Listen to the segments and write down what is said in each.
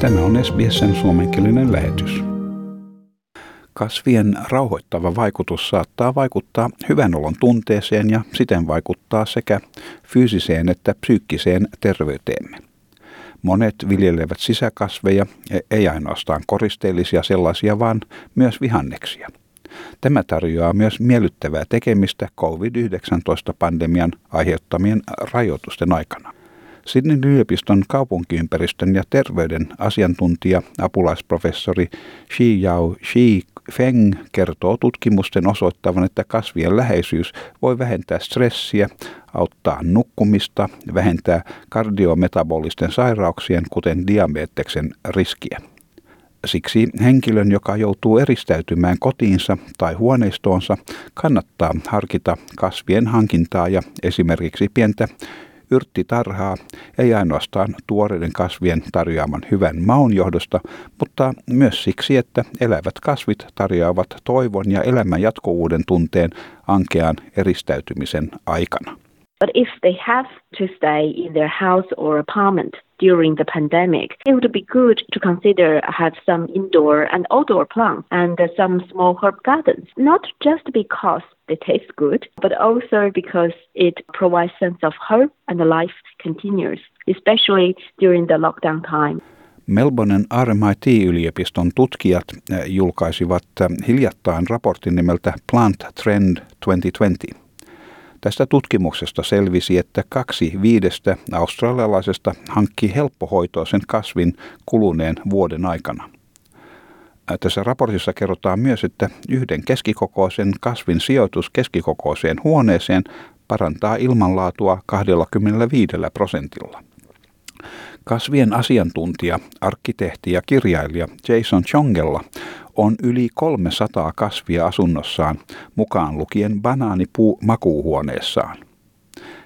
Tämä on SBSn suomenkielinen lähetys. Kasvien rauhoittava vaikutus saattaa vaikuttaa hyvän olon tunteeseen ja siten vaikuttaa sekä fyysiseen että psyykkiseen terveyteemme. Monet viljelevät sisäkasveja, ei ainoastaan koristeellisia sellaisia, vaan myös vihanneksia. Tämä tarjoaa myös miellyttävää tekemistä COVID-19-pandemian aiheuttamien rajoitusten aikana. Sydneyn yliopiston kaupunkiympäristön ja terveyden asiantuntija, apulaisprofessori Xi Yao Xi Feng kertoo tutkimusten osoittavan, että kasvien läheisyys voi vähentää stressiä, auttaa nukkumista, vähentää kardiometabolisten sairauksien, kuten diabeteksen riskiä. Siksi henkilön, joka joutuu eristäytymään kotiinsa tai huoneistoonsa, kannattaa harkita kasvien hankintaa ja esimerkiksi pientä yrttitarhaa ei ainoastaan tuoreiden kasvien tarjoaman hyvän maun johdosta, mutta myös siksi, että elävät kasvit tarjoavat toivon ja elämän jatkuvuuden tunteen ankean eristäytymisen aikana. But if they have to stay in their house or apartment during the pandemic, it would be good to consider have some indoor and outdoor plants and some small herb gardens. Not just because they taste good, but also because it provides sense of hope and life continues, especially during the lockdown time. Melbournen RMIT-yliopiston tutkijat eh, julkaisivat eh, hiljattain raportin nimeltä Plant Trend 2020. Tästä tutkimuksesta selvisi, että kaksi viidestä australialaisesta hankki helppohoitoisen kasvin kuluneen vuoden aikana. Tässä raportissa kerrotaan myös, että yhden keskikokoisen kasvin sijoitus keskikokoiseen huoneeseen parantaa ilmanlaatua 25 prosentilla. Kasvien asiantuntija, arkkitehti ja kirjailija Jason Chongella on yli 300 kasvia asunnossaan, mukaan lukien banaanipuu makuuhuoneessaan.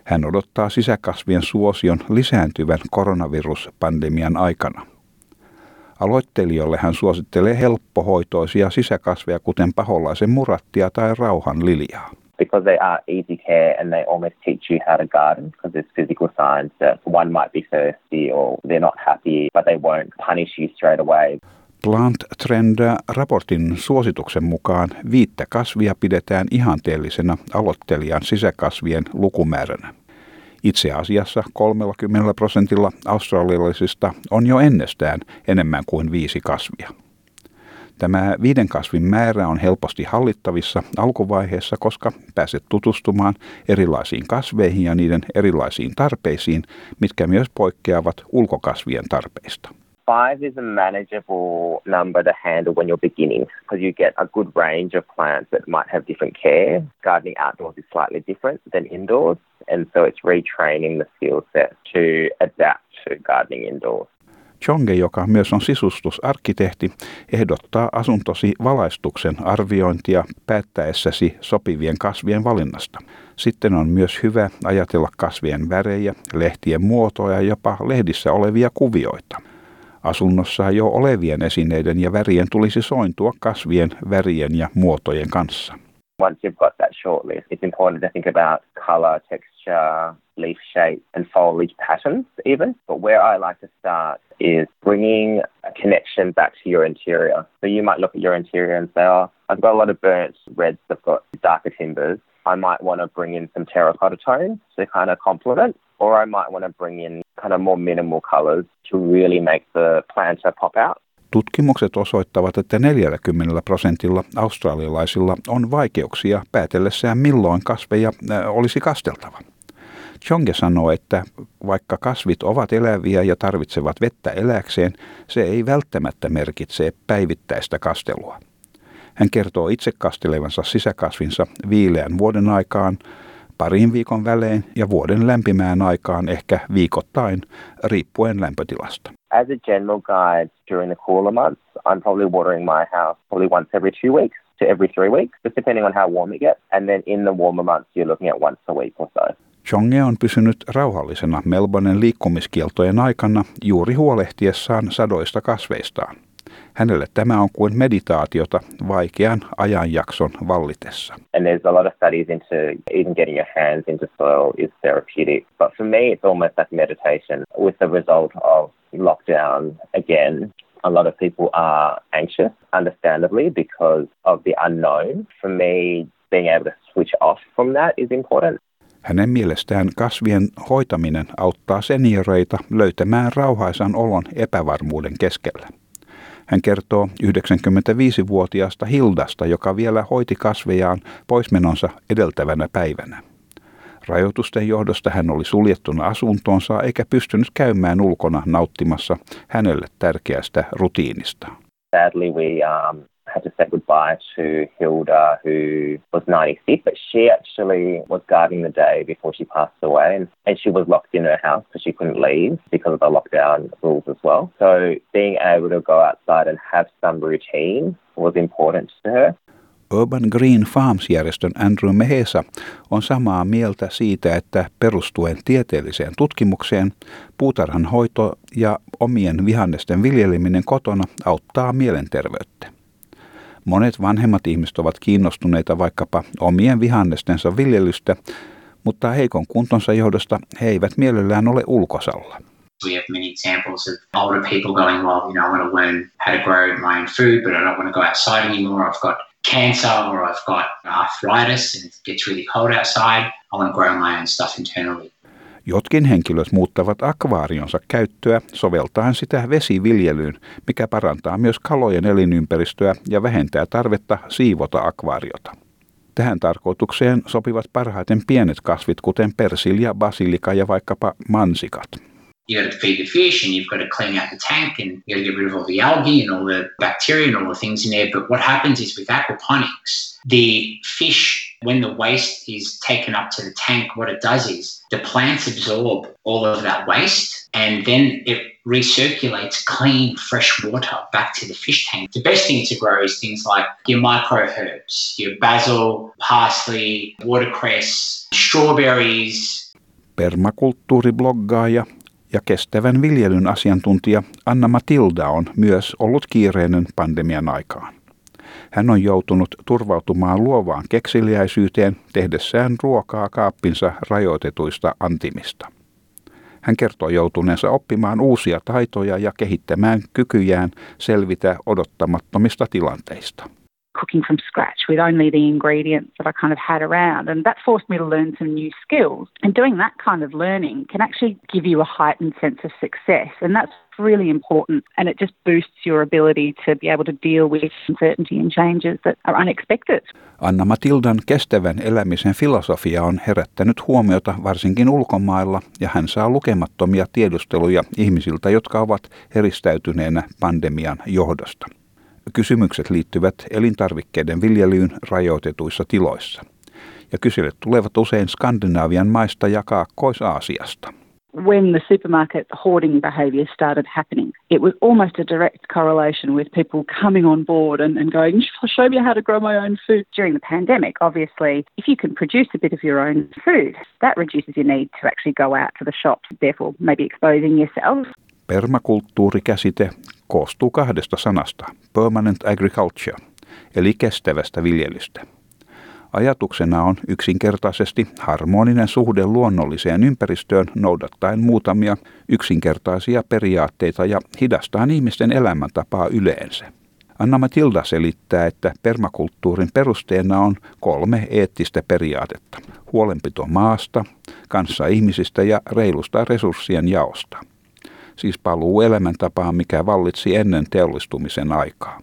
Hän odottaa sisäkasvien suosion lisääntyvän koronaviruspandemian aikana. Aloittelijoille hän suosittelee helppohoitoisia sisäkasveja, kuten paholaisen murattia tai rauhan liljaa. because they are easy care and they almost teach you how to garden because there's physical signs that one might be thirsty or they're not happy, but they won't punish you straight away. Plant Trend-raportin suosituksen mukaan viittä kasvia pidetään ihanteellisena aloittelijan sisäkasvien lukumääränä. Itse asiassa 30 prosentilla australialaisista on jo ennestään enemmän kuin viisi kasvia. Tämä viiden kasvin määrä on helposti hallittavissa alkuvaiheessa, koska pääset tutustumaan erilaisiin kasveihin ja niiden erilaisiin tarpeisiin, mitkä myös poikkeavat ulkokasvien tarpeista. Five is a manageable number to handle when you're beginning because you get a good range of plants that might have different care. Gardening outdoors is slightly different than indoors, and so it's retraining the skill set to adapt to gardening indoors. Chonge, joka myös on sisustusarkkitehti, ehdottaa asuntosi valaistuksen arviointia päättäessäsi sopivien kasvien valinnasta. Sitten on myös hyvä ajatella kasvien värejä, lehtien muotoja ja jopa lehdissä olevia kuvioita. Asunnossa jo olevien esineiden ja värien tulisi sointua kasvien värien ja muotojen kanssa. Once you've got that short list, it's important to think about color, texture, leaf shape, and foliage patterns, even. But where I like to start is bringing a connection back to your interior. So you might look at your interior and say, oh, I've got a lot of burnt reds, I've got darker timbers. I might want to bring in some terracotta tones to kind of complement, or I might want to bring in kind of more minimal colors to really make the planter pop out. Tutkimukset osoittavat, että 40 prosentilla australialaisilla on vaikeuksia päätellessään milloin kasveja olisi kasteltava. Chonge sanoo, että vaikka kasvit ovat eläviä ja tarvitsevat vettä eläkseen, se ei välttämättä merkitse päivittäistä kastelua. Hän kertoo itse kastelevansa sisäkasvinsa viileän vuoden aikaan, parin viikon välein ja vuoden lämpimään aikaan ehkä viikoittain, riippuen lämpötilasta. As a general guide during the cooler months, I'm probably watering my house probably once every two weeks to every three weeks, just depending on how warm it gets. And then in the warmer months, you're looking at once a week or so. Chonge on pysynyt rauhallisena Melbournen liikkumiskieltojen aikana juuri huolehtiessaan sadoista kasveistaan. Hänelle tämä on kuin meditaatiota vaikean ajanjakson vallitessa. And there's a lot of studies into even getting your hands into soil is therapeutic. But for me, it's almost like meditation with the result of lockdown again. A lot of people are anxious, understandably, because of the unknown. For me, being able to switch off from that is important. Hänen mielestään kasvien hoitaminen auttaa senioreita löytämään rauhaisan olon epävarmuuden keskellä. Hän kertoo 95-vuotiaasta Hildasta, joka vielä hoiti kasvejaan poismenonsa edeltävänä päivänä. Rajoitusten johdosta hän oli suljettuna asuntonsa eikä pystynyt käymään ulkona nauttimassa hänelle tärkeästä rutiinista. Sadly, we um, had to say goodbye to Hilda, who was 96, but she actually was guarding the day before she passed away. And, and she was locked in her house because she couldn't leave because of the lockdown rules as well. So being able to go outside and have some routine was important to her. Urban Green Farms-järjestön Andrew Mehesa on samaa mieltä siitä, että perustuen tieteelliseen tutkimukseen puutarhan hoito ja omien vihannesten viljeleminen kotona auttaa mielenterveyttä. Monet vanhemmat ihmiset ovat kiinnostuneita vaikkapa omien vihannestensa viljelystä, mutta heikon kuntonsa johdosta he eivät mielellään ole ulkosalla. We have many examples of older people going, well, you know, I want to learn how to grow my own food, but I don't want to go outside anymore. I've got cancer or I've got arthritis and it gets really cold outside. I want to grow my own stuff internally. Jotkin henkilöt muuttavat akvaarionsa käyttöä soveltaen sitä vesiviljelyyn, mikä parantaa myös kalojen elinympäristöä ja vähentää tarvetta siivota akvaariota. Tähän tarkoitukseen sopivat parhaiten pienet kasvit, kuten persilja, basilika ja vaikkapa mansikat. you to feed the fish and you've got to clean out the tank and you got to get rid of all the algae and all the bacteria and all the things in there. But what happens is with aquaponics, the fish, when the waste is taken up to the tank, what it does is the plants absorb all of that waste and then it recirculates clean, fresh water back to the fish tank. The best thing to grow is things like your micro herbs, your basil, parsley, watercress, strawberries. Permakulttuuribloggaaja ja kestävän viljelyn asiantuntija Anna Matilda on myös ollut kiireinen pandemian aikaan. Hän on joutunut turvautumaan luovaan kekseliäisyyteen tehdessään ruokaa kaappinsa rajoitetuista antimista. Hän kertoo joutuneensa oppimaan uusia taitoja ja kehittämään kykyjään selvitä odottamattomista tilanteista. Cooking from scratch with only the ingredients that I kind of had around. And that forced me to learn some new skills. And doing that kind of learning can actually give you a heightened sense of success. And that's really important. And it just boosts your ability to be able to deal with uncertainty and changes that are unexpected. Anna Matildan kestävän elämisen filosofia on herättänyt huomiota varsinkin ulkomailla ja hän saa lukemattomia tiedusteluja ihmisiltä, jotka ovat eristäytyneenä pandemian johdosta. Kysymykset liittyvät elintarvikkeiden viljelyyn rajoitetuissa tiloissa. Ja kyselyt tulevat usein Skandinaavian maista ja Kaakkois-Aasiasta. When the supermarket hoarding behaviour started happening, it was almost a direct correlation with people coming on board and, and going, show me how to grow my own food. During the pandemic, obviously, if you can produce a bit of your own food, that reduces your need to actually go out to the shops, therefore maybe exposing yourself. Permakulttuurikäsite koostuu kahdesta sanasta, permanent agriculture, eli kestävästä viljelystä. Ajatuksena on yksinkertaisesti harmoninen suhde luonnolliseen ympäristöön noudattaen muutamia yksinkertaisia periaatteita ja hidastaa ihmisten elämäntapaa yleensä. Anna Matilda selittää, että permakulttuurin perusteena on kolme eettistä periaatetta. Huolenpito maasta, kanssa ihmisistä ja reilusta resurssien jaosta – siis paluu elämäntapaan, mikä vallitsi ennen teollistumisen aikaa.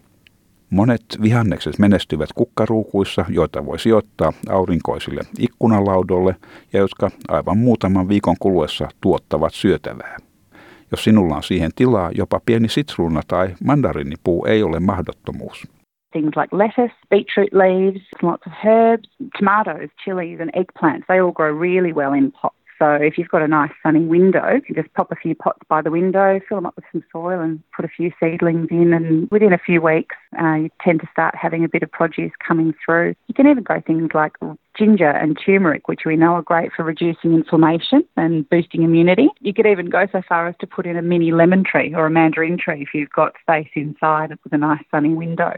Monet vihannekset menestyvät kukkaruukuissa, joita voi sijoittaa aurinkoisille ikkunalaudolle ja jotka aivan muutaman viikon kuluessa tuottavat syötävää. Jos sinulla on siihen tilaa, jopa pieni sitruuna tai mandarinipuu ei ole mahdottomuus. Things like lettuce, beetroot leaves, lots of herbs, tomatoes, chilies and eggplants, they all grow really well in pots. So if you've got a nice sunny window, you just pop a few pots by the window, fill them up with some soil and put a few seedlings in and within a few weeks uh, you tend to start having a bit of produce coming through. You can even grow things like ginger and turmeric, which we know are great for reducing inflammation and boosting immunity. You could even go so far as to put in a mini lemon tree or a mandarin tree if you've got space inside with a nice sunny window.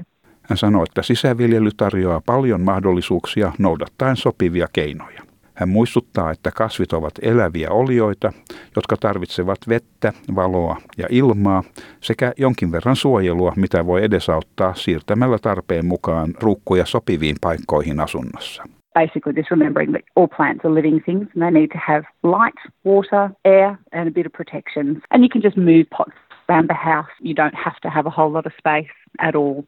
Hän sanoi, että sisäviljely tarjoaa paljon mahdollisuuksia noudattaen sopivia keinoja. Hän muistuttaa, että kasvit ovat eläviä olioita, jotka tarvitsevat vettä, valoa ja ilmaa sekä jonkin verran suojelua, mitä voi edesauttaa siirtämällä tarpeen mukaan ruukkuja sopiviin paikkoihin asunnossa. basically just remembering that all plants are living things and they need to have light, water, air, and a bit of protection. And you can just move pots around the house. You don't have to have a whole lot of space at all.